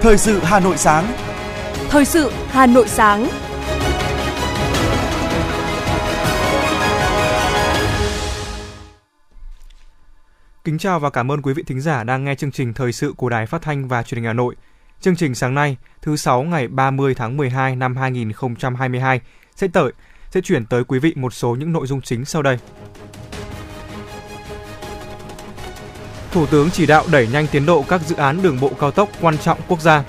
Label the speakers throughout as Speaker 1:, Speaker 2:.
Speaker 1: Thời sự Hà Nội sáng.
Speaker 2: Thời sự Hà Nội sáng.
Speaker 3: Kính chào và cảm ơn quý vị thính giả đang nghe chương trình Thời sự của Đài Phát thanh và Truyền hình Hà Nội. Chương trình sáng nay, thứ sáu ngày 30 tháng 12 năm 2022 sẽ tới sẽ chuyển tới quý vị một số những nội dung chính sau đây. Thủ tướng chỉ đạo đẩy nhanh tiến độ các dự án đường bộ cao tốc quan trọng quốc gia.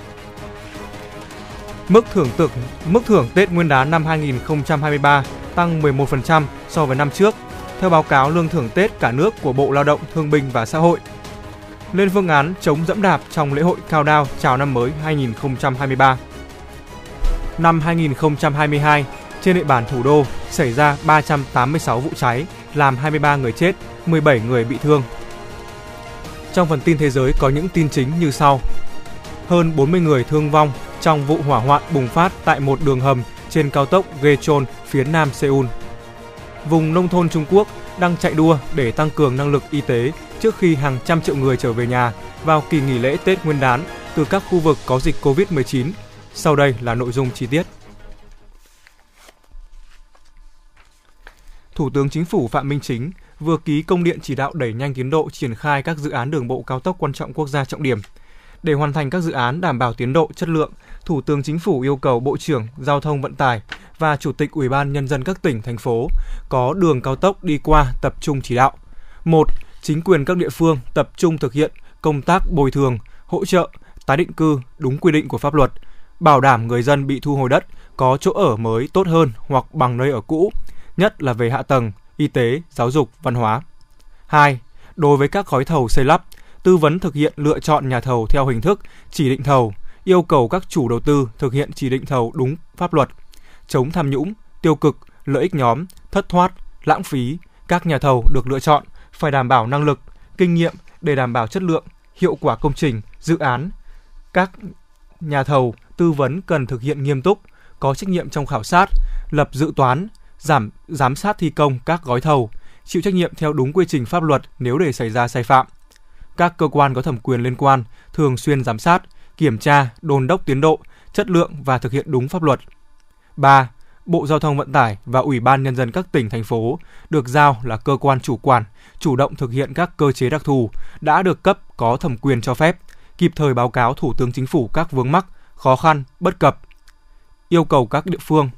Speaker 3: Mức thưởng tượng mức thưởng Tết Nguyên đán năm 2023 tăng 11% so với năm trước, theo báo cáo lương thưởng Tết cả nước của Bộ Lao động Thương binh và Xã hội. Lên phương án chống dẫm đạp trong lễ hội cao đao chào năm mới 2023. Năm 2022, trên địa bàn thủ đô xảy ra 386 vụ cháy, làm 23 người chết, 17 người bị thương. Trong phần tin thế giới có những tin chính như sau. Hơn 40 người thương vong trong vụ hỏa hoạn bùng phát tại một đường hầm trên cao tốc Gechon phía nam Seoul. Vùng nông thôn Trung Quốc đang chạy đua để tăng cường năng lực y tế trước khi hàng trăm triệu người trở về nhà vào kỳ nghỉ lễ Tết Nguyên đán từ các khu vực có dịch COVID-19. Sau đây là nội dung chi tiết. Thủ tướng Chính phủ Phạm Minh Chính vừa ký công điện chỉ đạo đẩy nhanh tiến độ triển khai các dự án đường bộ cao tốc quan trọng quốc gia trọng điểm. Để hoàn thành các dự án đảm bảo tiến độ chất lượng, Thủ tướng Chính phủ yêu cầu Bộ trưởng Giao thông Vận tải và Chủ tịch Ủy ban Nhân dân các tỉnh, thành phố có đường cao tốc đi qua tập trung chỉ đạo. một Chính quyền các địa phương tập trung thực hiện công tác bồi thường, hỗ trợ, tái định cư đúng quy định của pháp luật, bảo đảm người dân bị thu hồi đất có chỗ ở mới tốt hơn hoặc bằng nơi ở cũ, nhất là về hạ tầng, y tế, giáo dục, văn hóa. 2. Đối với các gói thầu xây lắp, tư vấn thực hiện lựa chọn nhà thầu theo hình thức chỉ định thầu, yêu cầu các chủ đầu tư thực hiện chỉ định thầu đúng pháp luật, chống tham nhũng, tiêu cực, lợi ích nhóm, thất thoát, lãng phí, các nhà thầu được lựa chọn phải đảm bảo năng lực, kinh nghiệm để đảm bảo chất lượng, hiệu quả công trình, dự án. Các nhà thầu tư vấn cần thực hiện nghiêm túc, có trách nhiệm trong khảo sát, lập dự toán, giảm giám sát thi công các gói thầu, chịu trách nhiệm theo đúng quy trình pháp luật nếu để xảy ra sai phạm. Các cơ quan có thẩm quyền liên quan thường xuyên giám sát, kiểm tra, đôn đốc tiến độ, chất lượng và thực hiện đúng pháp luật. 3. Bộ Giao thông Vận tải và Ủy ban Nhân dân các tỉnh, thành phố được giao là cơ quan chủ quản, chủ động thực hiện các cơ chế đặc thù đã được cấp có thẩm quyền cho phép, kịp thời báo cáo Thủ tướng Chính phủ các vướng mắc, khó khăn, bất cập. Yêu cầu các địa phương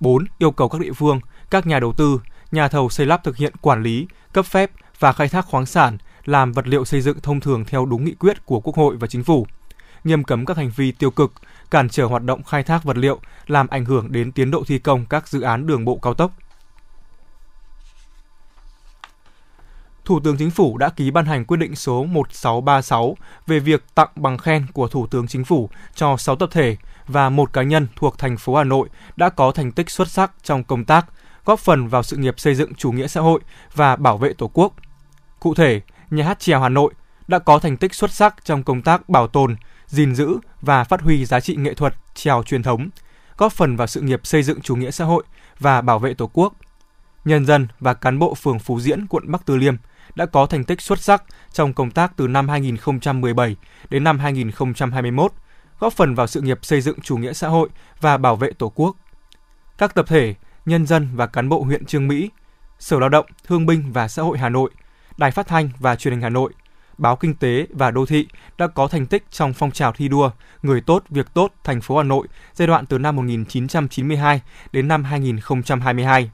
Speaker 3: 4. Yêu cầu các địa phương, các nhà đầu tư, nhà thầu xây lắp thực hiện quản lý, cấp phép và khai thác khoáng sản làm vật liệu xây dựng thông thường theo đúng nghị quyết của Quốc hội và Chính phủ. Nghiêm cấm các hành vi tiêu cực, cản trở hoạt động khai thác vật liệu làm ảnh hưởng đến tiến độ thi công các dự án đường bộ cao tốc. Thủ tướng Chính phủ đã ký ban hành quyết định số 1636 về việc tặng bằng khen của Thủ tướng Chính phủ cho 6 tập thể và một cá nhân thuộc thành phố Hà Nội đã có thành tích xuất sắc trong công tác, góp phần vào sự nghiệp xây dựng chủ nghĩa xã hội và bảo vệ Tổ quốc. Cụ thể, Nhà hát trèo Hà Nội đã có thành tích xuất sắc trong công tác bảo tồn, gìn giữ và phát huy giá trị nghệ thuật trèo truyền thống, góp phần vào sự nghiệp xây dựng chủ nghĩa xã hội và bảo vệ Tổ quốc. Nhân dân và cán bộ phường Phú Diễn, quận Bắc Từ Liêm đã có thành tích xuất sắc trong công tác từ năm 2017 đến năm 2021, góp phần vào sự nghiệp xây dựng chủ nghĩa xã hội và bảo vệ Tổ quốc. Các tập thể, nhân dân và cán bộ huyện Trương Mỹ, Sở Lao động, Thương binh và Xã hội Hà Nội, Đài Phát thanh và Truyền hình Hà Nội, Báo Kinh tế và Đô thị đã có thành tích trong phong trào thi đua Người tốt, việc tốt thành phố Hà Nội giai đoạn từ năm 1992 đến năm 2022.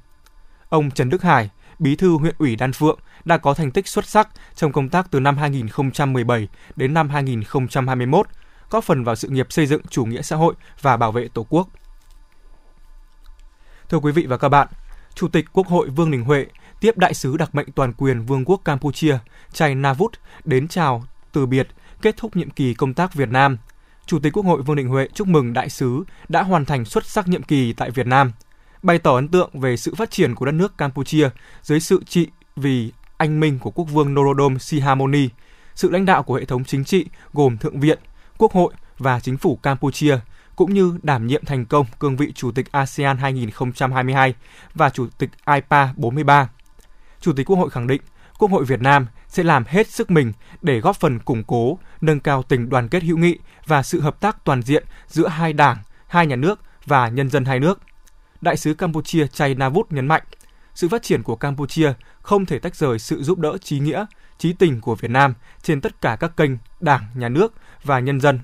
Speaker 3: Ông Trần Đức Hải, Bí thư huyện ủy Đan Phượng đã có thành tích xuất sắc trong công tác từ năm 2017 đến năm 2021, góp phần vào sự nghiệp xây dựng chủ nghĩa xã hội và bảo vệ Tổ quốc. Thưa quý vị và các bạn, Chủ tịch Quốc hội Vương Đình Huệ tiếp đại sứ đặc mệnh toàn quyền Vương quốc Campuchia Chay Navut đến chào từ biệt kết thúc nhiệm kỳ công tác Việt Nam. Chủ tịch Quốc hội Vương Đình Huệ chúc mừng đại sứ đã hoàn thành xuất sắc nhiệm kỳ tại Việt Nam, bày tỏ ấn tượng về sự phát triển của đất nước Campuchia dưới sự trị vì anh minh của quốc vương Norodom Sihamoni, sự lãnh đạo của hệ thống chính trị gồm Thượng viện, Quốc hội và Chính phủ Campuchia, cũng như đảm nhiệm thành công cương vị Chủ tịch ASEAN 2022 và Chủ tịch IPA 43. Chủ tịch Quốc hội khẳng định Quốc hội Việt Nam sẽ làm hết sức mình để góp phần củng cố, nâng cao tình đoàn kết hữu nghị và sự hợp tác toàn diện giữa hai đảng, hai nhà nước và nhân dân hai nước. Đại sứ Campuchia Chay Navut nhấn mạnh, sự phát triển của Campuchia không thể tách rời sự giúp đỡ trí nghĩa, trí tình của Việt Nam trên tất cả các kênh Đảng, Nhà nước và nhân dân.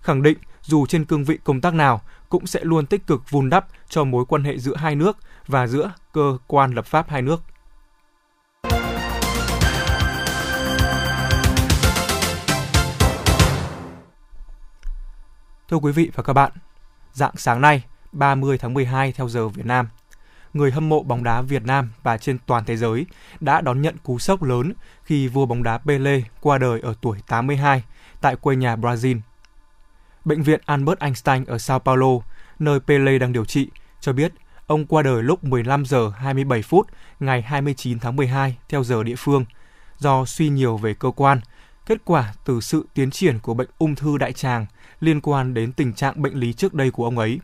Speaker 3: Khẳng định dù trên cương vị công tác nào cũng sẽ luôn tích cực vun đắp cho mối quan hệ giữa hai nước và giữa cơ quan lập pháp hai nước. Thưa quý vị và các bạn, dạng sáng nay, 30 tháng 12 theo giờ Việt Nam, người hâm mộ bóng đá Việt Nam và trên toàn thế giới đã đón nhận cú sốc lớn khi vua bóng đá Pele qua đời ở tuổi 82 tại quê nhà Brazil. Bệnh viện Albert Einstein ở Sao Paulo, nơi Pele đang điều trị, cho biết ông qua đời lúc 15 giờ 27 phút ngày 29 tháng 12 theo giờ địa phương do suy nhiều về cơ quan, kết quả từ sự tiến triển của bệnh ung thư đại tràng liên quan đến tình trạng bệnh lý trước đây của ông ấy.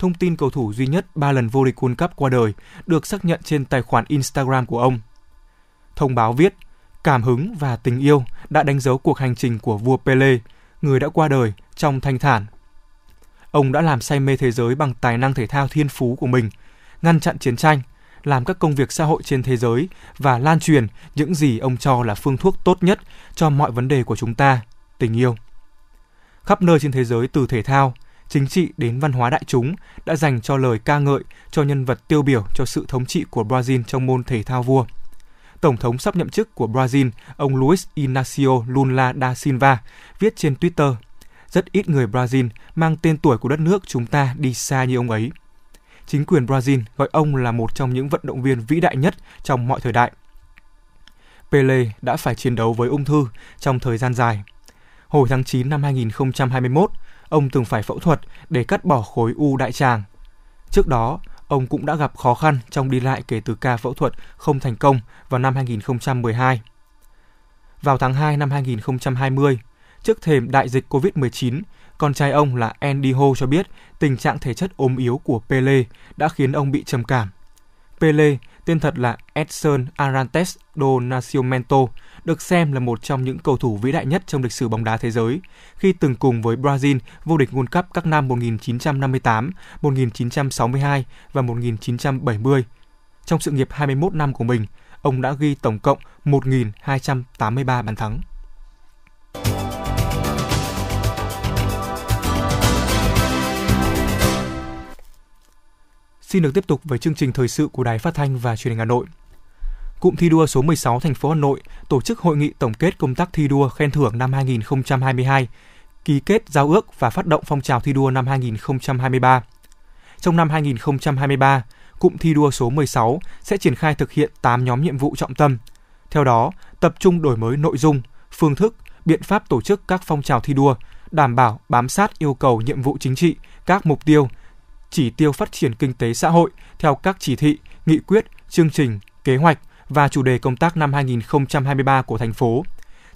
Speaker 3: Thông tin cầu thủ duy nhất 3 lần vô địch World Cup qua đời được xác nhận trên tài khoản Instagram của ông. Thông báo viết, cảm hứng và tình yêu đã đánh dấu cuộc hành trình của vua Pele, người đã qua đời trong thanh thản. Ông đã làm say mê thế giới bằng tài năng thể thao thiên phú của mình, ngăn chặn chiến tranh, làm các công việc xã hội trên thế giới và lan truyền những gì ông cho là phương thuốc tốt nhất cho mọi vấn đề của chúng ta, tình yêu. Khắp nơi trên thế giới từ thể thao, chính trị đến văn hóa đại chúng đã dành cho lời ca ngợi cho nhân vật tiêu biểu cho sự thống trị của Brazil trong môn thể thao vua. Tổng thống sắp nhậm chức của Brazil, ông Luiz Inácio Lula da Silva, viết trên Twitter, rất ít người Brazil mang tên tuổi của đất nước chúng ta đi xa như ông ấy. Chính quyền Brazil gọi ông là một trong những vận động viên vĩ đại nhất trong mọi thời đại. Pele đã phải chiến đấu với ung thư trong thời gian dài. Hồi tháng 9 năm 2021, ông từng phải phẫu thuật để cắt bỏ khối u đại tràng. Trước đó, ông cũng đã gặp khó khăn trong đi lại kể từ ca phẫu thuật không thành công vào năm 2012. Vào tháng 2 năm 2020, trước thềm đại dịch COVID-19, con trai ông là Andy Ho cho biết tình trạng thể chất ốm yếu của Pele đã khiến ông bị trầm cảm. Pele, tên thật là Edson Arantes do Nascimento, được xem là một trong những cầu thủ vĩ đại nhất trong lịch sử bóng đá thế giới, khi từng cùng với Brazil vô địch World Cup các năm 1958, 1962 và 1970. Trong sự nghiệp 21 năm của mình, ông đã ghi tổng cộng 1.283 bàn thắng. Xin được tiếp tục với chương trình thời sự của Đài Phát thanh và Truyền hình Hà Nội. Cụm thi đua số 16 thành phố Hà Nội tổ chức hội nghị tổng kết công tác thi đua khen thưởng năm 2022, ký kết giao ước và phát động phong trào thi đua năm 2023. Trong năm 2023, cụm thi đua số 16 sẽ triển khai thực hiện 8 nhóm nhiệm vụ trọng tâm. Theo đó, tập trung đổi mới nội dung, phương thức, biện pháp tổ chức các phong trào thi đua, đảm bảo bám sát yêu cầu nhiệm vụ chính trị, các mục tiêu, chỉ tiêu phát triển kinh tế xã hội theo các chỉ thị, nghị quyết, chương trình, kế hoạch và chủ đề công tác năm 2023 của thành phố,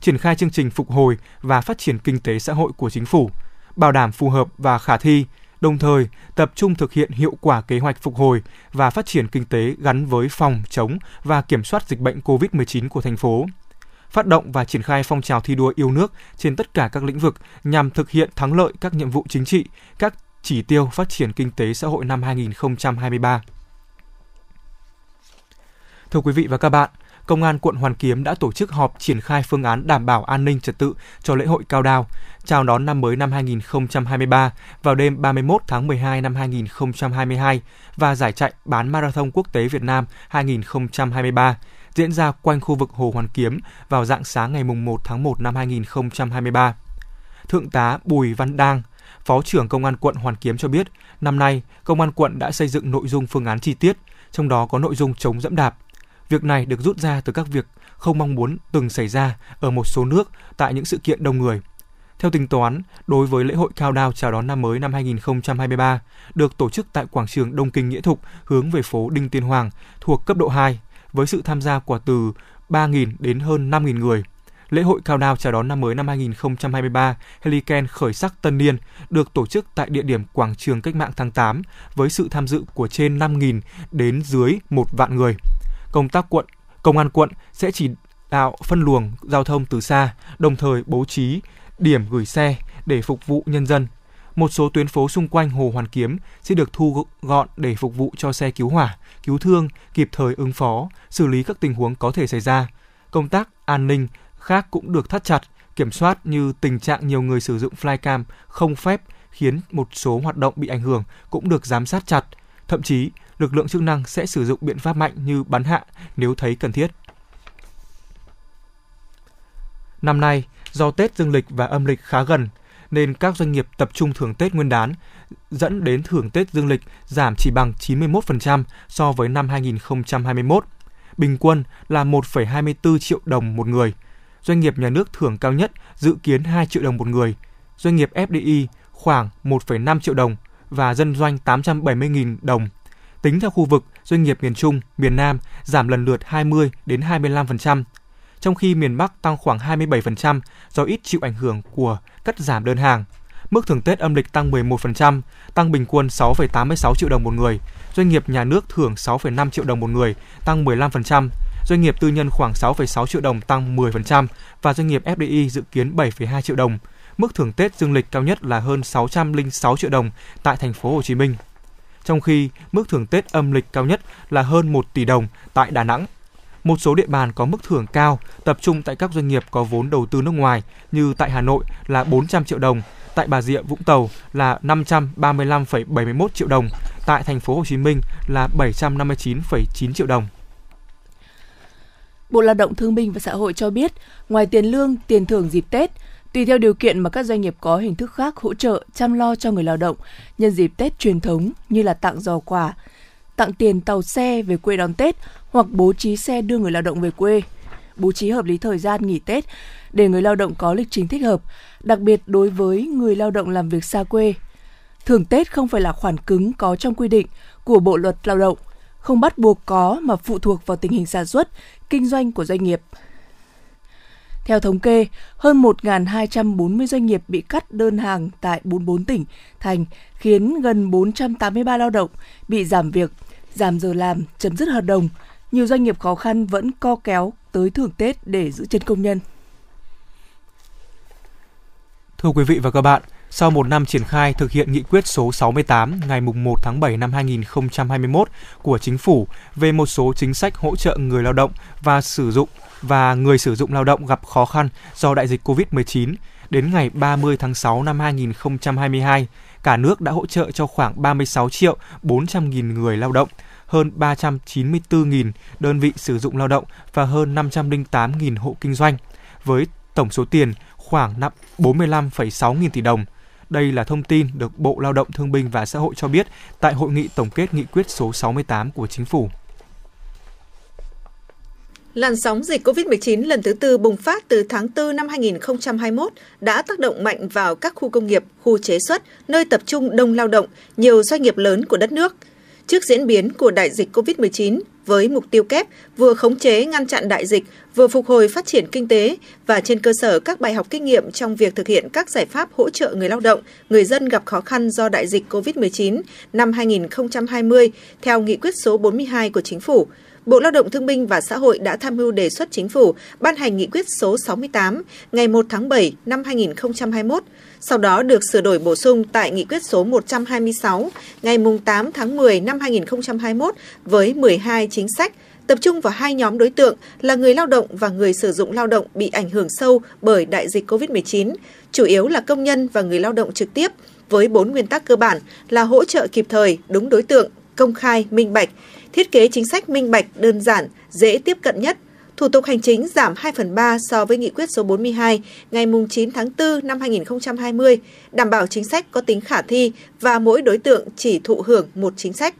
Speaker 3: triển khai chương trình phục hồi và phát triển kinh tế xã hội của chính phủ, bảo đảm phù hợp và khả thi, đồng thời tập trung thực hiện hiệu quả kế hoạch phục hồi và phát triển kinh tế gắn với phòng chống và kiểm soát dịch bệnh COVID-19 của thành phố phát động và triển khai phong trào thi đua yêu nước trên tất cả các lĩnh vực nhằm thực hiện thắng lợi các nhiệm vụ chính trị, các chỉ tiêu phát triển kinh tế xã hội năm 2023. Thưa quý vị và các bạn, Công an quận Hoàn Kiếm đã tổ chức họp triển khai phương án đảm bảo an ninh trật tự cho lễ hội Cao Đao, chào đón năm mới năm 2023 vào đêm 31 tháng 12 năm 2022 và giải chạy bán Marathon Quốc tế Việt Nam 2023 diễn ra quanh khu vực Hồ Hoàn Kiếm vào dạng sáng ngày 1 tháng 1 năm 2023. Thượng tá Bùi Văn Đang, Phó trưởng Công an quận Hoàn Kiếm cho biết, năm nay, Công an quận đã xây dựng nội dung phương án chi tiết, trong đó có nội dung chống dẫm đạp. Việc này được rút ra từ các việc không mong muốn từng xảy ra ở một số nước tại những sự kiện đông người. Theo tính toán, đối với lễ hội cao đao chào đón năm mới năm 2023 được tổ chức tại quảng trường Đông Kinh Nghĩa Thục hướng về phố Đinh Tiên Hoàng thuộc cấp độ 2 với sự tham gia của từ 3.000 đến hơn 5.000 người – lễ hội cao đao chào đón năm mới năm 2023 Heliken khởi sắc tân niên được tổ chức tại địa điểm quảng trường Cách mạng tháng 8 với sự tham dự của trên 5.000 đến dưới 1 vạn người. Công tác quận Công an quận sẽ chỉ đạo phân luồng giao thông từ xa, đồng thời bố trí điểm gửi xe để phục vụ nhân dân. Một số tuyến phố xung quanh Hồ Hoàn Kiếm sẽ được thu gọn để phục vụ cho xe cứu hỏa, cứu thương, kịp thời ứng phó, xử lý các tình huống có thể xảy ra. Công tác an ninh khác cũng được thắt chặt, kiểm soát như tình trạng nhiều người sử dụng flycam không phép khiến một số hoạt động bị ảnh hưởng cũng được giám sát chặt. Thậm chí, lực lượng chức năng sẽ sử dụng biện pháp mạnh như bắn hạ nếu thấy cần thiết. Năm nay, do Tết dương lịch và âm lịch khá gần, nên các doanh nghiệp tập trung thưởng Tết Nguyên đán, dẫn đến thưởng Tết dương lịch giảm chỉ bằng 91% so với năm 2021. Bình quân là 1,24 triệu đồng một người. Doanh nghiệp nhà nước thưởng cao nhất dự kiến 2 triệu đồng một người. Doanh nghiệp FDI khoảng 1,5 triệu đồng và dân doanh 870.000 đồng. Tính theo khu vực, doanh nghiệp miền Trung, miền Nam giảm lần lượt 20 đến 25%, trong khi miền Bắc tăng khoảng 27% do ít chịu ảnh hưởng của cắt giảm đơn hàng. Mức thưởng Tết âm lịch tăng 11%, tăng bình quân 6,86 triệu đồng một người. Doanh nghiệp nhà nước thưởng 6,5 triệu đồng một người, tăng 15%. Doanh nghiệp tư nhân khoảng 6,6 triệu đồng tăng 10% và doanh nghiệp FDI dự kiến 7,2 triệu đồng. Mức thưởng Tết dương lịch cao nhất là hơn 606 triệu đồng tại thành phố Hồ Chí Minh. Trong khi mức thưởng Tết âm lịch cao nhất là hơn 1 tỷ đồng tại Đà Nẵng. Một số địa bàn có mức thưởng cao tập trung tại các doanh nghiệp có vốn đầu tư nước ngoài như tại Hà Nội là 400 triệu đồng, tại Bà Rịa Vũng Tàu là 535,71 triệu đồng, tại thành phố Hồ Chí Minh là 759,9 triệu đồng.
Speaker 2: Bộ Lao động Thương binh và Xã hội cho biết, ngoài tiền lương, tiền thưởng dịp Tết, tùy theo điều kiện mà các doanh nghiệp có hình thức khác hỗ trợ chăm lo cho người lao động nhân dịp Tết truyền thống như là tặng giò quà, tặng tiền tàu xe về quê đón Tết hoặc bố trí xe đưa người lao động về quê, bố trí hợp lý thời gian nghỉ Tết để người lao động có lịch trình thích hợp, đặc biệt đối với người lao động làm việc xa quê. Thưởng Tết không phải là khoản cứng có trong quy định của Bộ luật Lao động, không bắt buộc có mà phụ thuộc vào tình hình sản xuất, kinh doanh của doanh nghiệp. Theo thống kê, hơn 1.240 doanh nghiệp bị cắt đơn hàng tại 44 tỉnh, thành, khiến gần 483 lao động bị giảm việc, giảm giờ làm, chấm dứt hợp đồng. Nhiều doanh nghiệp khó khăn vẫn co kéo tới thưởng Tết để giữ chân công nhân.
Speaker 3: Thưa quý vị và các bạn, sau một năm triển khai thực hiện nghị quyết số 68 ngày 1 tháng 7 năm 2021 của Chính phủ về một số chính sách hỗ trợ người lao động và sử dụng và người sử dụng lao động gặp khó khăn do đại dịch COVID-19, đến ngày 30 tháng 6 năm 2022, cả nước đã hỗ trợ cho khoảng 36 triệu 400 nghìn người lao động, hơn 394.000 đơn vị sử dụng lao động và hơn 508.000 hộ kinh doanh, với tổng số tiền khoảng 45,6 nghìn tỷ đồng. Đây là thông tin được Bộ Lao động Thương binh và Xã hội cho biết tại hội nghị tổng kết nghị quyết số 68 của Chính phủ.
Speaker 1: Làn sóng dịch COVID-19 lần thứ tư bùng phát từ tháng 4 năm 2021 đã tác động mạnh vào các khu công nghiệp, khu chế xuất, nơi tập trung đông lao động, nhiều doanh nghiệp lớn của đất nước. Trước diễn biến của đại dịch COVID-19, với mục tiêu kép vừa khống chế ngăn chặn đại dịch, vừa phục hồi phát triển kinh tế. Và trên cơ sở các bài học kinh nghiệm trong việc thực hiện các giải pháp hỗ trợ người lao động, người dân gặp khó khăn do đại dịch COVID-19 năm 2020 theo nghị quyết số 42 của chính phủ, Bộ Lao động Thương binh và Xã hội đã tham mưu đề xuất chính phủ ban hành nghị quyết số 68 ngày 1 tháng 7 năm 2021, sau đó được sửa đổi bổ sung tại nghị quyết số 126 ngày 8 tháng 10 năm 2021 với 12 chính sách. Tập trung vào hai nhóm đối tượng là người lao động và người sử dụng lao động bị ảnh hưởng sâu bởi đại dịch COVID-19, chủ yếu là công nhân và người lao động trực tiếp, với bốn nguyên tắc cơ bản là hỗ trợ kịp thời, đúng đối tượng, công khai, minh bạch, thiết kế chính sách minh bạch, đơn giản, dễ tiếp cận nhất, thủ tục hành chính giảm 2 phần 3 so với nghị quyết số 42 ngày 9 tháng 4 năm 2020, đảm bảo chính sách có tính khả thi và mỗi đối tượng chỉ thụ hưởng một chính sách.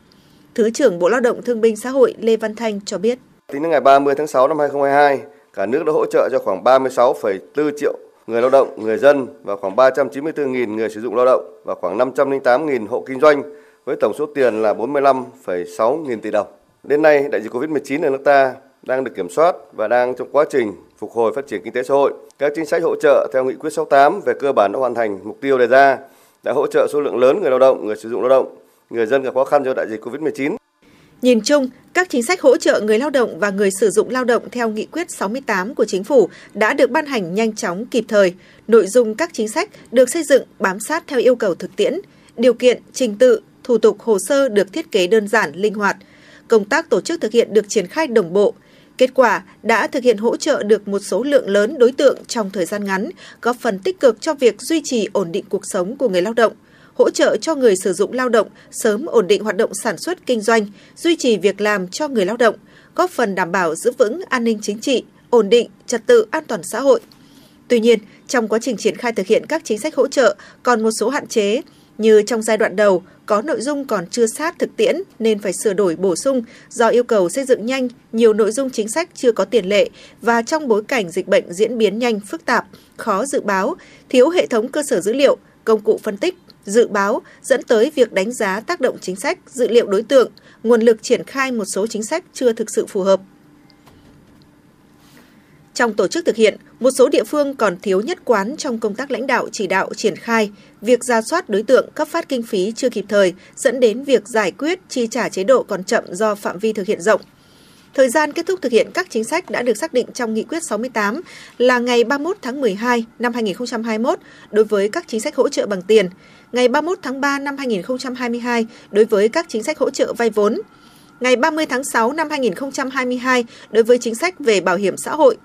Speaker 1: Thứ trưởng Bộ Lao động Thương binh Xã hội Lê Văn Thanh cho biết.
Speaker 4: Tính đến ngày 30 tháng 6 năm 2022, cả nước đã hỗ trợ cho khoảng 36,4 triệu người lao động, người dân và khoảng 394.000 người sử dụng lao động và khoảng 508.000 hộ kinh doanh với tổng số tiền là 45,6 nghìn tỷ đồng. Đến nay, đại dịch Covid-19 ở nước ta đang được kiểm soát và đang trong quá trình phục hồi phát triển kinh tế xã hội. Các chính sách hỗ trợ theo nghị quyết 68 về cơ bản đã hoàn thành mục tiêu đề ra, đã hỗ trợ số lượng lớn người lao động, người sử dụng lao động, người dân gặp khó khăn do đại dịch Covid-19.
Speaker 1: Nhìn chung, các chính sách hỗ trợ người lao động và người sử dụng lao động theo nghị quyết 68 của chính phủ đã được ban hành nhanh chóng kịp thời. Nội dung các chính sách được xây dựng bám sát theo yêu cầu thực tiễn, điều kiện, trình tự, thủ tục hồ sơ được thiết kế đơn giản, linh hoạt. Công tác tổ chức thực hiện được triển khai đồng bộ. Kết quả đã thực hiện hỗ trợ được một số lượng lớn đối tượng trong thời gian ngắn, góp phần tích cực cho việc duy trì ổn định cuộc sống của người lao động, hỗ trợ cho người sử dụng lao động sớm ổn định hoạt động sản xuất kinh doanh, duy trì việc làm cho người lao động, góp phần đảm bảo giữ vững an ninh chính trị, ổn định, trật tự an toàn xã hội. Tuy nhiên, trong quá trình triển khai thực hiện các chính sách hỗ trợ còn một số hạn chế, như trong giai đoạn đầu có nội dung còn chưa sát thực tiễn nên phải sửa đổi bổ sung do yêu cầu xây dựng nhanh, nhiều nội dung chính sách chưa có tiền lệ và trong bối cảnh dịch bệnh diễn biến nhanh phức tạp, khó dự báo, thiếu hệ thống cơ sở dữ liệu, công cụ phân tích, dự báo dẫn tới việc đánh giá tác động chính sách, dữ liệu đối tượng, nguồn lực triển khai một số chính sách chưa thực sự phù hợp. Trong tổ chức thực hiện, một số địa phương còn thiếu nhất quán trong công tác lãnh đạo chỉ đạo triển khai, việc ra soát đối tượng cấp phát kinh phí chưa kịp thời dẫn đến việc giải quyết chi trả chế độ còn chậm do phạm vi thực hiện rộng. Thời gian kết thúc thực hiện các chính sách đã được xác định trong Nghị quyết 68 là ngày 31 tháng 12 năm 2021 đối với các chính sách hỗ trợ bằng tiền, ngày 31 tháng 3 năm 2022 đối với các chính sách hỗ trợ vay vốn, ngày 30 tháng 6 năm 2022 đối với chính sách về bảo hiểm xã hội.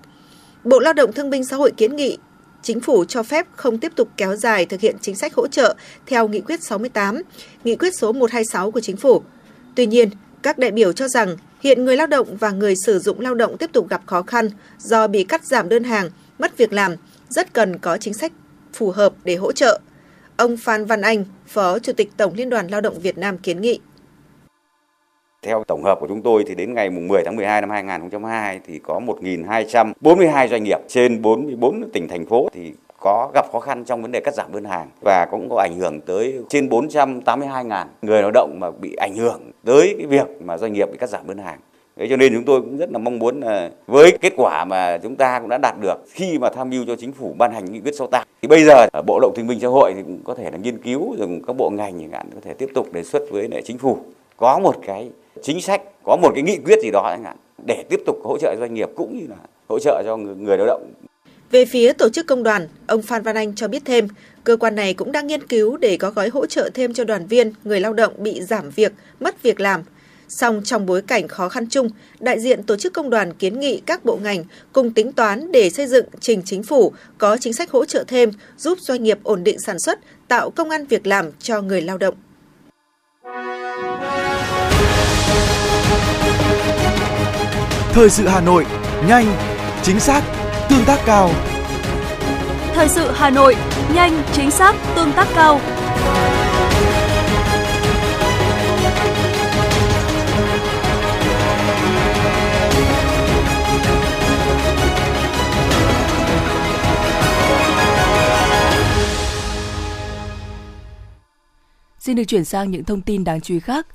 Speaker 1: Bộ Lao động Thương binh Xã hội kiến nghị Chính phủ cho phép không tiếp tục kéo dài thực hiện chính sách hỗ trợ theo Nghị quyết 68, Nghị quyết số 126 của Chính phủ. Tuy nhiên, các đại biểu cho rằng hiện người lao động và người sử dụng lao động tiếp tục gặp khó khăn do bị cắt giảm đơn hàng, mất việc làm, rất cần có chính sách phù hợp để hỗ trợ. Ông Phan Văn Anh, Phó Chủ tịch Tổng Liên đoàn Lao động Việt Nam kiến nghị.
Speaker 5: Theo tổng hợp của chúng tôi thì đến ngày 10 tháng 12 năm 2022 thì có 1.242 doanh nghiệp trên 44 tỉnh, thành phố thì có gặp khó khăn trong vấn đề cắt giảm đơn hàng và cũng có ảnh hưởng tới trên 482.000 người lao động mà bị ảnh hưởng tới cái việc mà doanh nghiệp bị cắt giảm đơn hàng. Thế cho nên chúng tôi cũng rất là mong muốn là với kết quả mà chúng ta cũng đã đạt được khi mà tham mưu cho chính phủ ban hành nghị quyết 68 thì bây giờ ở Bộ động Thương binh Xã hội thì cũng có thể là nghiên cứu rồi các bộ ngành chẳng hạn có thể tiếp tục đề xuất với lại chính phủ có một cái chính sách, có một cái nghị quyết gì đó chẳng hạn để tiếp tục hỗ trợ doanh nghiệp cũng như là hỗ trợ cho người, người lao động
Speaker 1: về phía tổ chức công đoàn, ông Phan Văn Anh cho biết thêm, cơ quan này cũng đang nghiên cứu để có gói hỗ trợ thêm cho đoàn viên, người lao động bị giảm việc, mất việc làm. Song trong bối cảnh khó khăn chung, đại diện tổ chức công đoàn kiến nghị các bộ ngành cùng tính toán để xây dựng trình chính phủ có chính sách hỗ trợ thêm giúp doanh nghiệp ổn định sản xuất, tạo công an việc làm cho người lao động.
Speaker 6: Thời sự Hà Nội, nhanh, chính xác, tương tác cao.
Speaker 7: Thời sự Hà Nội, nhanh, chính xác, tương tác cao.
Speaker 2: Xin được chuyển sang những thông tin đáng chú ý khác.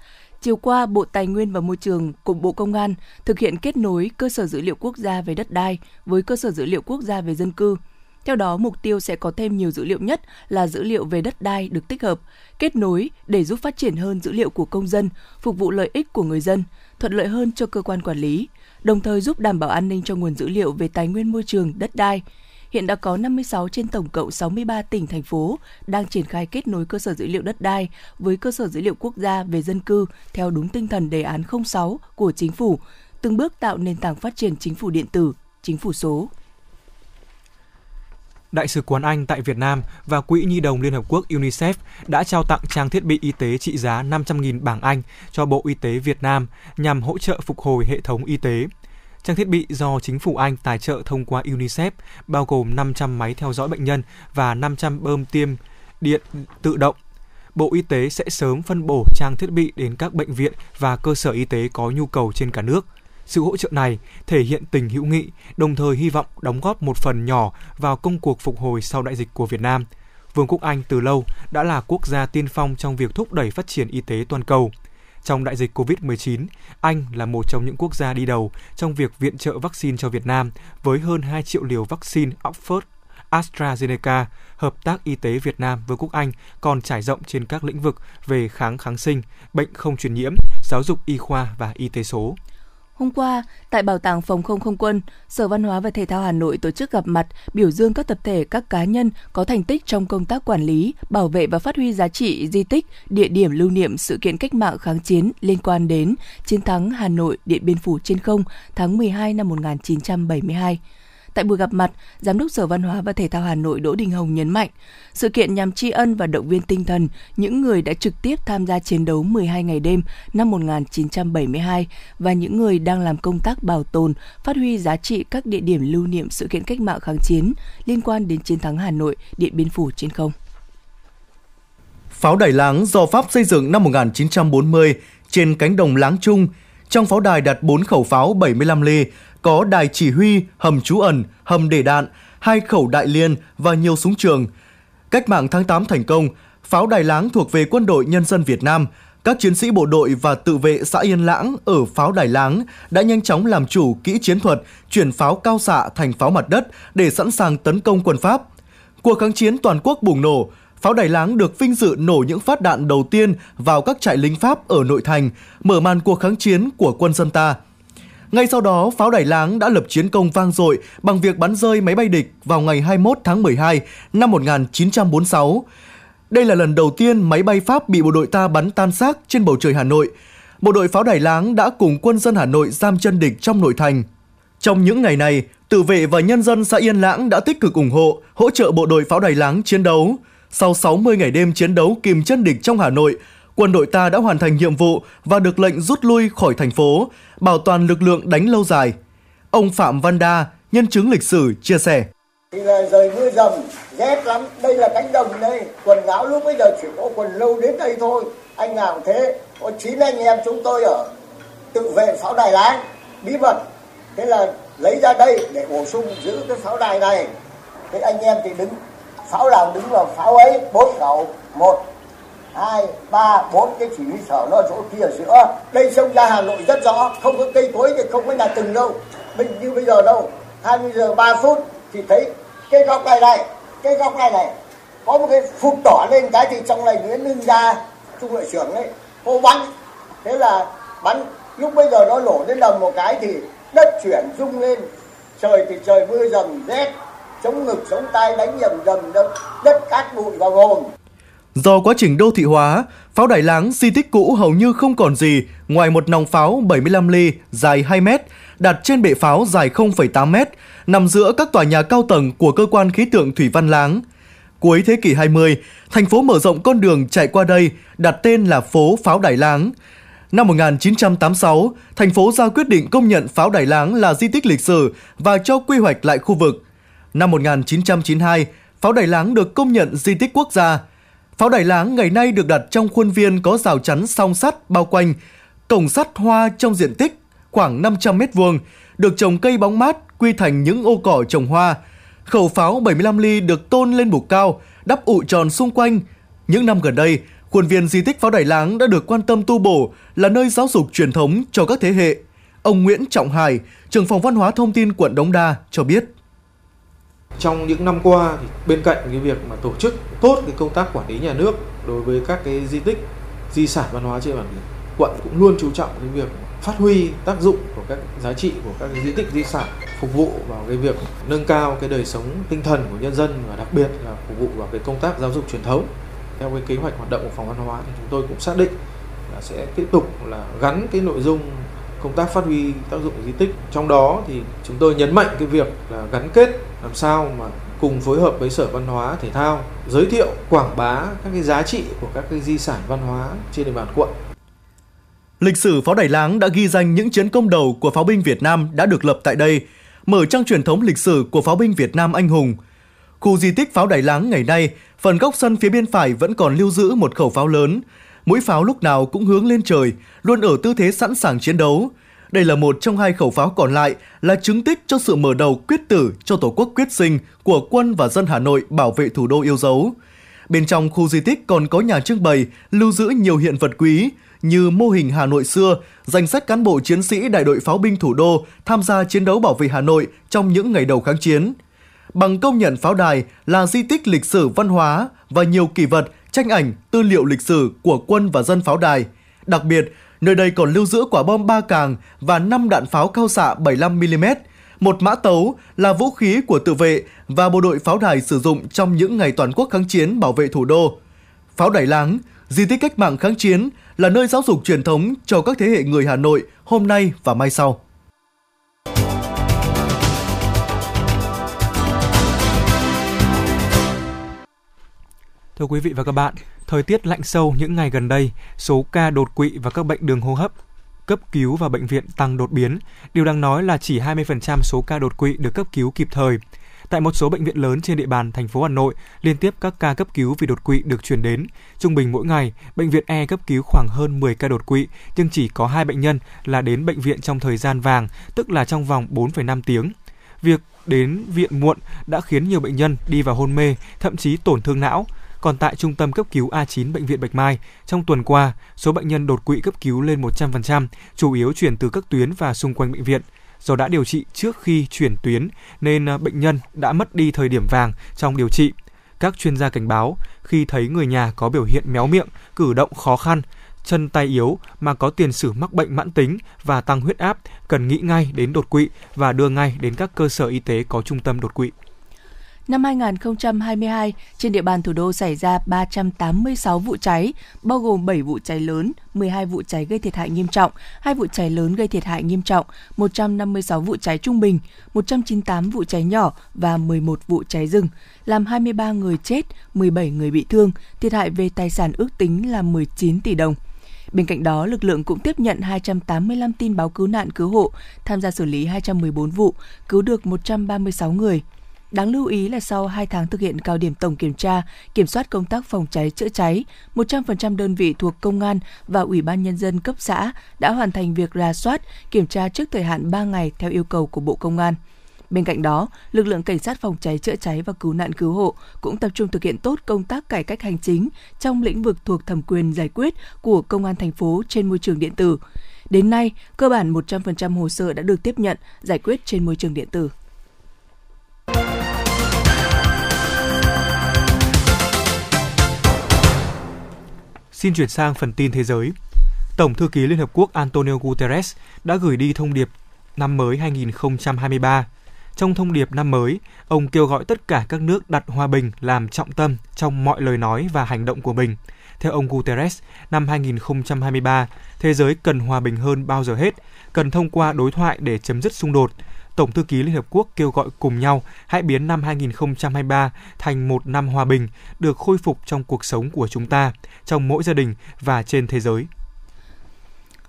Speaker 2: Chiều qua, Bộ Tài nguyên và Môi trường cùng Bộ Công an thực hiện kết nối cơ sở dữ liệu quốc gia về đất đai với cơ sở dữ liệu quốc gia về dân cư. Theo đó, mục tiêu sẽ có thêm nhiều dữ liệu nhất là dữ liệu về đất đai được tích hợp, kết nối để giúp phát triển hơn dữ liệu của công dân, phục vụ lợi ích của người dân, thuận lợi hơn cho cơ quan quản lý, đồng thời giúp đảm bảo an ninh cho nguồn dữ liệu về tài nguyên môi trường, đất đai, hiện đã có 56 trên tổng cộng 63 tỉnh, thành phố đang triển khai kết nối cơ sở dữ liệu đất đai với cơ sở dữ liệu quốc gia về dân cư theo đúng tinh thần đề án 06 của chính phủ, từng bước tạo nền tảng phát triển chính phủ điện tử, chính phủ số.
Speaker 3: Đại sứ quán Anh tại Việt Nam và Quỹ Nhi đồng Liên Hợp Quốc UNICEF đã trao tặng trang thiết bị y tế trị giá 500.000 bảng Anh cho Bộ Y tế Việt Nam nhằm hỗ trợ phục hồi hệ thống y tế. Trang thiết bị do chính phủ Anh tài trợ thông qua UNICEF bao gồm 500 máy theo dõi bệnh nhân và 500 bơm tiêm điện tự động. Bộ Y tế sẽ sớm phân bổ trang thiết bị đến các bệnh viện và cơ sở y tế có nhu cầu trên cả nước. Sự hỗ trợ này thể hiện tình hữu nghị, đồng thời hy vọng đóng góp một phần nhỏ vào công cuộc phục hồi sau đại dịch của Việt Nam. Vương quốc Anh từ lâu đã là quốc gia tiên phong trong việc thúc đẩy phát triển y tế toàn cầu – trong đại dịch COVID-19, Anh là một trong những quốc gia đi đầu trong việc viện trợ vaccine cho Việt Nam với hơn 2 triệu liều vaccine Oxford AstraZeneca, hợp tác y tế Việt Nam với Quốc Anh còn trải rộng trên các lĩnh vực về kháng kháng sinh, bệnh không truyền nhiễm, giáo dục y khoa và y tế số.
Speaker 2: Hôm qua, tại Bảo tàng Phòng không Không quân, Sở Văn hóa và Thể thao Hà Nội tổ chức gặp mặt biểu dương các tập thể, các cá nhân có thành tích trong công tác quản lý, bảo vệ và phát huy giá trị di tích, địa điểm lưu niệm sự kiện cách mạng kháng chiến liên quan đến chiến thắng Hà Nội Điện Biên Phủ trên không tháng 12 năm 1972. Tại buổi gặp mặt, Giám đốc Sở Văn hóa và Thể thao Hà Nội Đỗ Đình Hồng nhấn mạnh, sự kiện nhằm tri ân và động viên tinh thần những người đã trực tiếp tham gia chiến đấu 12 ngày đêm năm 1972 và những người đang làm công tác bảo tồn, phát huy giá trị các địa điểm lưu niệm sự kiện cách mạng kháng chiến liên quan đến chiến thắng Hà Nội, Điện Biên Phủ trên không.
Speaker 8: Pháo đài láng do Pháp xây dựng năm 1940 trên cánh đồng Láng Trung, trong pháo đài đặt 4 khẩu pháo 75 ly, có đài chỉ huy, hầm trú ẩn, hầm để đạn, hai khẩu đại liên và nhiều súng trường. Cách mạng tháng 8 thành công, pháo đài láng thuộc về quân đội nhân dân Việt Nam. Các chiến sĩ bộ đội và tự vệ xã Yên Lãng ở pháo đài láng đã nhanh chóng làm chủ kỹ chiến thuật, chuyển pháo cao xạ thành pháo mặt đất để sẵn sàng tấn công quân Pháp. Cuộc kháng chiến toàn quốc bùng nổ, pháo đài láng được vinh dự nổ những phát đạn đầu tiên vào các trại lính Pháp ở nội thành, mở màn cuộc kháng chiến của quân dân ta. Ngay sau đó, pháo đài láng đã lập chiến công vang dội bằng việc bắn rơi máy bay địch vào ngày 21 tháng 12 năm 1946. Đây là lần đầu tiên máy bay Pháp bị bộ đội ta bắn tan xác trên bầu trời Hà Nội. Bộ đội pháo đài láng đã cùng quân dân Hà Nội giam chân địch trong nội thành. Trong những ngày này, tự vệ và nhân dân xã Yên Lãng đã tích cực ủng hộ, hỗ trợ bộ đội pháo đài láng chiến đấu. Sau 60 ngày đêm chiến đấu kìm chân địch trong Hà Nội, quân đội ta đã hoàn thành nhiệm vụ và được lệnh rút lui khỏi thành phố, bảo toàn lực lượng đánh lâu dài. Ông Phạm Văn Đa, nhân chứng lịch sử, chia sẻ.
Speaker 9: Thì là rời mưa dầm, rét lắm, đây là cánh đồng đây, quần áo lúc bây giờ chỉ có quần lâu đến đây thôi. Anh nào thế, có chín anh em chúng tôi ở tự vệ pháo đài láng, bí mật. Thế là lấy ra đây để bổ sung giữ cái pháo đài này. Thế anh em thì đứng, pháo nào đứng vào pháo ấy, bốn khẩu, một hai ba bốn cái chỉ huy sở nó chỗ kia ở giữa. Đây sông ra hà nội rất rõ không có cây cối thì không có nhà từng đâu. Mình như bây giờ đâu 20 giờ 3 phút thì thấy cái góc này này cái góc này này có một cái phục đỏ lên cái thì trong này nguyễn lưng ra trung đội trưởng ấy hô bắn. Thế là bắn lúc bây giờ nó nổ đến đầm một cái thì đất chuyển rung lên. Trời thì trời mưa dầm rét chống ngực chống tay đánh nhầm dầm đất, đất cát bụi vào gồm
Speaker 8: Do quá trình đô thị hóa, pháo Đại Láng di tích cũ hầu như không còn gì ngoài một nòng pháo 75 ly dài 2 mét đặt trên bệ pháo dài 0,8 mét, nằm giữa các tòa nhà cao tầng của cơ quan khí tượng Thủy Văn Láng. Cuối thế kỷ 20, thành phố mở rộng con đường chạy qua đây, đặt tên là phố Pháo Đài Láng. Năm 1986, thành phố ra quyết định công nhận Pháo Đài Láng là di tích lịch sử và cho quy hoạch lại khu vực. Năm 1992, Pháo Đài Láng được công nhận di tích quốc gia. Pháo Đài Láng ngày nay được đặt trong khuôn viên có rào chắn song sắt bao quanh, cổng sắt hoa trong diện tích khoảng 500 mét vuông, được trồng cây bóng mát quy thành những ô cỏ trồng hoa. Khẩu pháo 75 ly được tôn lên bục cao, đắp ụ tròn xung quanh. Những năm gần đây, khuôn viên di tích pháo Đài Láng đã được quan tâm tu bổ là nơi giáo dục truyền thống cho các thế hệ. Ông Nguyễn Trọng Hải, trưởng phòng văn hóa thông tin quận Đống Đa cho biết.
Speaker 10: Trong những năm qua thì bên cạnh cái việc mà tổ chức tốt cái công tác quản lý nhà nước đối với các cái di tích, di sản văn hóa trên bản địa, quận cũng luôn chú trọng cái việc phát huy tác dụng của các giá trị của các cái di tích di sản phục vụ vào cái việc nâng cao cái đời sống tinh thần của nhân dân và đặc biệt là phục vụ vào cái công tác giáo dục truyền thống. Theo cái kế hoạch hoạt động của phòng văn hóa thì chúng tôi cũng xác định là sẽ tiếp tục là gắn cái nội dung công tác phát huy tác dụng di tích trong đó thì chúng tôi nhấn mạnh cái việc là gắn kết làm sao mà cùng phối hợp với sở văn hóa thể thao giới thiệu quảng bá các cái giá trị của các cái di sản văn hóa trên địa bàn quận
Speaker 8: Lịch sử pháo đài láng đã ghi danh những chiến công đầu của pháo binh Việt Nam đã được lập tại đây, mở trang truyền thống lịch sử của pháo binh Việt Nam anh hùng. Khu di tích pháo đài láng ngày nay, phần góc sân phía bên phải vẫn còn lưu giữ một khẩu pháo lớn. Mũi pháo lúc nào cũng hướng lên trời, luôn ở tư thế sẵn sàng chiến đấu. Đây là một trong hai khẩu pháo còn lại là chứng tích cho sự mở đầu quyết tử cho Tổ quốc quyết sinh của quân và dân Hà Nội bảo vệ thủ đô yêu dấu. Bên trong khu di tích còn có nhà trưng bày lưu giữ nhiều hiện vật quý, như mô hình Hà Nội xưa, danh sách cán bộ chiến sĩ đại đội pháo binh thủ đô tham gia chiến đấu bảo vệ Hà Nội trong những ngày đầu kháng chiến. bằng công nhận pháo đài là di tích lịch sử văn hóa và nhiều kỷ vật, tranh ảnh, tư liệu lịch sử của quân và dân pháo đài. Đặc biệt, nơi đây còn lưu giữ quả bom ba càng và 5 đạn pháo cao xạ 75mm, một mã tấu là vũ khí của tự vệ và bộ đội pháo đài sử dụng trong những ngày toàn quốc kháng chiến bảo vệ thủ đô. Pháo đài láng, di tích cách mạng kháng chiến là nơi giáo dục truyền thống cho các thế hệ người Hà Nội hôm nay và mai sau.
Speaker 3: Thưa quý vị và các bạn, thời tiết lạnh sâu những ngày gần đây, số ca đột quỵ và các bệnh đường hô hấp cấp cứu vào bệnh viện tăng đột biến. Điều đáng nói là chỉ 20% số ca đột quỵ được cấp cứu kịp thời. Tại một số bệnh viện lớn trên địa bàn thành phố Hà Nội, liên tiếp các ca cấp cứu vì đột quỵ được chuyển đến. Trung bình mỗi ngày, bệnh viện E cấp cứu khoảng hơn 10 ca đột quỵ, nhưng chỉ có hai bệnh nhân là đến bệnh viện trong thời gian vàng, tức là trong vòng 4,5 tiếng. Việc đến viện muộn đã khiến nhiều bệnh nhân đi vào hôn mê, thậm chí tổn thương não. Còn tại Trung tâm cấp cứu A9 Bệnh viện Bạch Mai, trong tuần qua, số bệnh nhân đột quỵ cấp cứu lên 100%, chủ yếu chuyển từ các tuyến và xung quanh bệnh viện. Do đã điều trị trước khi chuyển tuyến nên à, bệnh nhân đã mất đi thời điểm vàng trong điều trị. Các chuyên gia cảnh báo khi thấy người nhà có biểu hiện méo miệng, cử động khó khăn, chân tay yếu mà có tiền sử mắc bệnh mãn tính và tăng huyết áp cần nghĩ ngay đến đột quỵ và đưa ngay đến các cơ sở y tế có trung tâm đột quỵ.
Speaker 2: Năm 2022, trên địa bàn thủ đô xảy ra 386 vụ cháy, bao gồm 7 vụ cháy lớn, 12 vụ cháy gây thiệt hại nghiêm trọng, 2 vụ cháy lớn gây thiệt hại nghiêm trọng, 156 vụ cháy trung bình, 198 vụ cháy nhỏ và 11 vụ cháy rừng, làm 23 người chết, 17 người bị thương, thiệt hại về tài sản ước tính là 19 tỷ đồng. Bên cạnh đó, lực lượng cũng tiếp nhận 285 tin báo cứu nạn cứu hộ, tham gia xử lý 214 vụ, cứu được 136 người, Đáng lưu ý là sau 2 tháng thực hiện cao điểm tổng kiểm tra, kiểm soát công tác phòng cháy chữa cháy, 100% đơn vị thuộc công an và Ủy ban Nhân dân cấp xã đã hoàn thành việc ra soát, kiểm tra trước thời hạn 3 ngày theo yêu cầu của Bộ Công an. Bên cạnh đó, lực lượng cảnh sát phòng cháy chữa cháy và cứu nạn cứu hộ cũng tập trung thực hiện tốt công tác cải cách hành chính trong lĩnh vực thuộc thẩm quyền giải quyết của công an thành phố trên môi trường điện tử. Đến nay, cơ bản 100% hồ sơ đã được tiếp nhận, giải quyết trên môi trường điện tử.
Speaker 3: Xin chuyển sang phần tin thế giới. Tổng thư ký Liên Hợp Quốc Antonio Guterres đã gửi đi thông điệp năm mới 2023. Trong thông điệp năm mới, ông kêu gọi tất cả các nước đặt hòa bình làm trọng tâm trong mọi lời nói và hành động của mình. Theo ông Guterres, năm 2023, thế giới cần hòa bình hơn bao giờ hết, cần thông qua đối thoại để chấm dứt xung đột, Tổng thư ký Liên Hợp Quốc kêu gọi cùng nhau hãy biến năm 2023 thành một năm hòa bình, được khôi phục trong cuộc sống của chúng ta, trong mỗi gia đình và trên thế giới.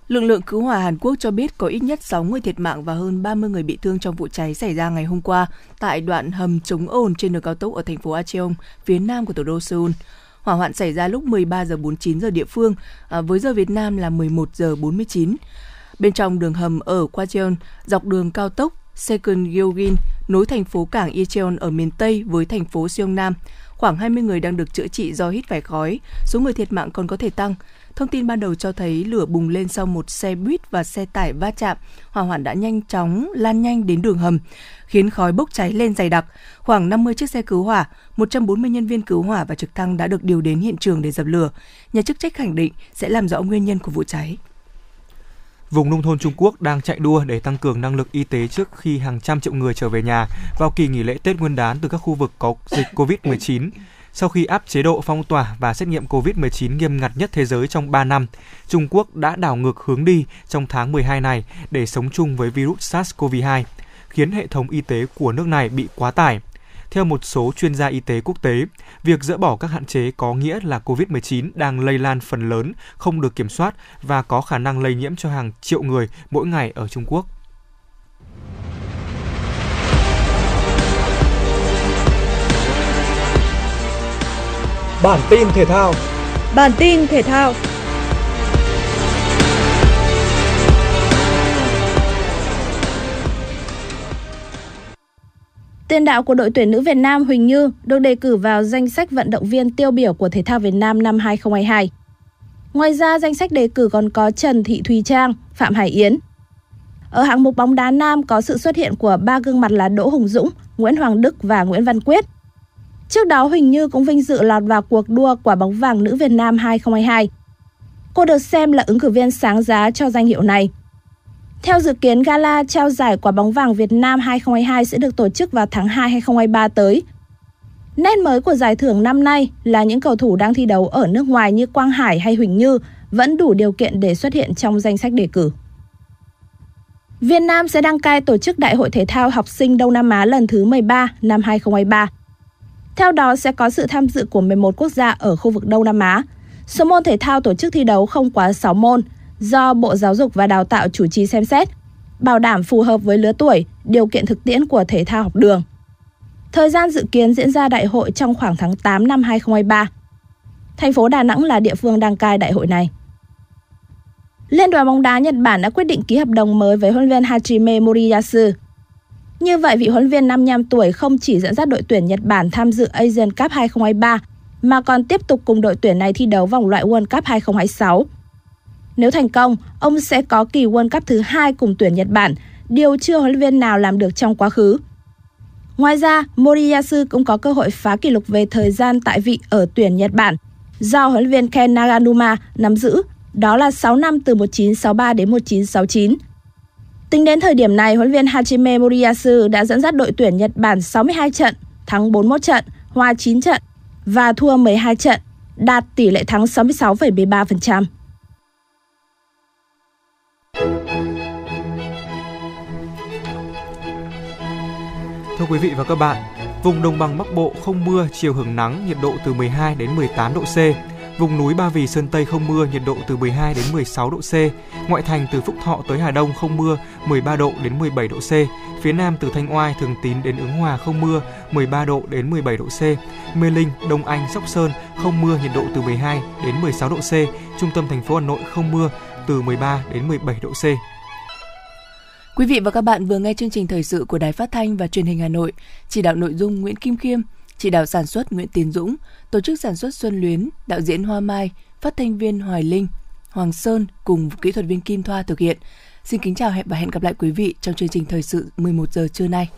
Speaker 2: Lực lượng cứu hỏa Hàn Quốc cho biết có ít nhất 6 người thiệt mạng và hơn 30 người bị thương trong vụ cháy xảy ra ngày hôm qua tại đoạn hầm chống ồn trên đường cao tốc ở thành phố Acheong, phía nam của thủ đô Seoul. Hỏa hoạn xảy ra lúc 13 giờ 49 giờ địa phương, à, với giờ Việt Nam là 11 giờ 49. Bên trong đường hầm ở Kwacheon, dọc đường cao tốc Second Yogin nối thành phố cảng Incheon ở miền Tây với thành phố Seongnam. Khoảng 20 người đang được chữa trị do hít phải khói, số người thiệt mạng còn có thể tăng. Thông tin ban đầu cho thấy lửa bùng lên sau một xe buýt và xe tải va chạm. Hỏa hoạn đã nhanh chóng lan nhanh đến đường hầm, khiến khói bốc cháy lên dày đặc. Khoảng 50 chiếc xe cứu hỏa, 140 nhân viên cứu hỏa và trực thăng đã được điều đến hiện trường để dập lửa. Nhà chức trách khẳng định sẽ làm rõ nguyên nhân của vụ cháy.
Speaker 3: Vùng nông thôn Trung Quốc đang chạy đua để tăng cường năng lực y tế trước khi hàng trăm triệu người trở về nhà vào kỳ nghỉ lễ Tết Nguyên đán từ các khu vực có dịch COVID-19. Sau khi áp chế độ phong tỏa và xét nghiệm COVID-19 nghiêm ngặt nhất thế giới trong 3 năm, Trung Quốc đã đảo ngược hướng đi trong tháng 12 này để sống chung với virus SARS-CoV-2, khiến hệ thống y tế của nước này bị quá tải. Theo một số chuyên gia y tế quốc tế, việc dỡ bỏ các hạn chế có nghĩa là COVID-19 đang lây lan phần lớn, không được kiểm soát và có khả năng lây nhiễm cho hàng triệu người mỗi ngày ở Trung Quốc.
Speaker 11: Bản tin thể thao Bản tin thể thao
Speaker 12: Tiền đạo của đội tuyển nữ Việt Nam Huỳnh Như được đề cử vào danh sách vận động viên tiêu biểu của thể thao Việt Nam năm 2022. Ngoài ra, danh sách đề cử còn có Trần Thị Thùy Trang, Phạm Hải Yến. Ở hạng mục bóng đá nam có sự xuất hiện của ba gương mặt là Đỗ Hùng Dũng, Nguyễn Hoàng Đức và Nguyễn Văn Quyết. Trước đó Huỳnh Như cũng vinh dự lọt vào cuộc đua quả bóng vàng nữ Việt Nam 2022. Cô được xem là ứng cử viên sáng giá cho danh hiệu này. Theo dự kiến, gala trao giải quả bóng vàng Việt Nam 2022 sẽ được tổ chức vào tháng 2 2023 tới. Nét mới của giải thưởng năm nay là những cầu thủ đang thi đấu ở nước ngoài như Quang Hải hay Huỳnh Như vẫn đủ điều kiện để xuất hiện trong danh sách đề cử. Việt Nam sẽ đăng cai tổ chức Đại hội Thể thao học sinh Đông Nam Á lần thứ 13 năm 2023. Theo đó sẽ có sự tham dự của 11 quốc gia ở khu vực Đông Nam Á. Số môn thể thao tổ chức thi đấu không quá 6 môn, do Bộ Giáo dục và Đào tạo chủ trì xem xét, bảo đảm phù hợp với lứa tuổi, điều kiện thực tiễn của thể thao học đường. Thời gian dự kiến diễn ra đại hội trong khoảng tháng 8 năm 2023. Thành phố Đà Nẵng là địa phương đăng cai đại hội này. Liên đoàn bóng đá Nhật Bản đã quyết định ký hợp đồng mới với huấn luyện Hajime Moriyasu. Như vậy, vị huấn luyện viên 55 tuổi không chỉ dẫn dắt đội tuyển Nhật Bản tham dự Asian Cup 2023, mà còn tiếp tục cùng đội tuyển này thi đấu vòng loại World Cup 2026. Nếu thành công, ông sẽ có kỳ World Cup thứ hai cùng tuyển Nhật Bản, điều chưa huấn luyện viên nào làm được trong quá khứ. Ngoài ra, Moriyasu cũng có cơ hội phá kỷ lục về thời gian tại vị ở tuyển Nhật Bản, do huấn luyện viên Ken Naganuma nắm giữ, đó là 6 năm từ 1963 đến 1969. Tính đến thời điểm này, huấn luyện viên Hajime Moriyasu đã dẫn dắt đội tuyển Nhật Bản 62 trận, thắng 41 trận, hòa 9 trận và thua 12 trận, đạt tỷ lệ thắng 66,13%.
Speaker 3: Thưa quý vị và các bạn, vùng đồng bằng Bắc Bộ không mưa, chiều hưởng nắng, nhiệt độ từ 12 đến 18 độ C. Vùng núi Ba Vì Sơn Tây không mưa, nhiệt độ từ 12 đến 16 độ C. Ngoại thành từ Phúc Thọ tới Hà Đông không mưa, 13 độ đến 17 độ C. Phía Nam từ Thanh Oai, Thường Tín đến Ứng Hòa không mưa, 13 độ đến 17 độ C. Mê Linh, Đông Anh, Sóc Sơn không mưa, nhiệt độ từ 12 đến 16 độ C. Trung tâm thành phố Hà Nội không mưa, từ 13 đến 17 độ C.
Speaker 2: Quý vị và các bạn vừa nghe chương trình thời sự của Đài Phát thanh và Truyền hình Hà Nội, chỉ đạo nội dung Nguyễn Kim Khiêm, chỉ đạo sản xuất Nguyễn Tiến Dũng, tổ chức sản xuất Xuân Luyến, đạo diễn Hoa Mai, phát thanh viên Hoài Linh, Hoàng Sơn cùng kỹ thuật viên Kim Thoa thực hiện. Xin kính chào và hẹn gặp lại quý vị trong chương trình thời sự 11 giờ trưa nay.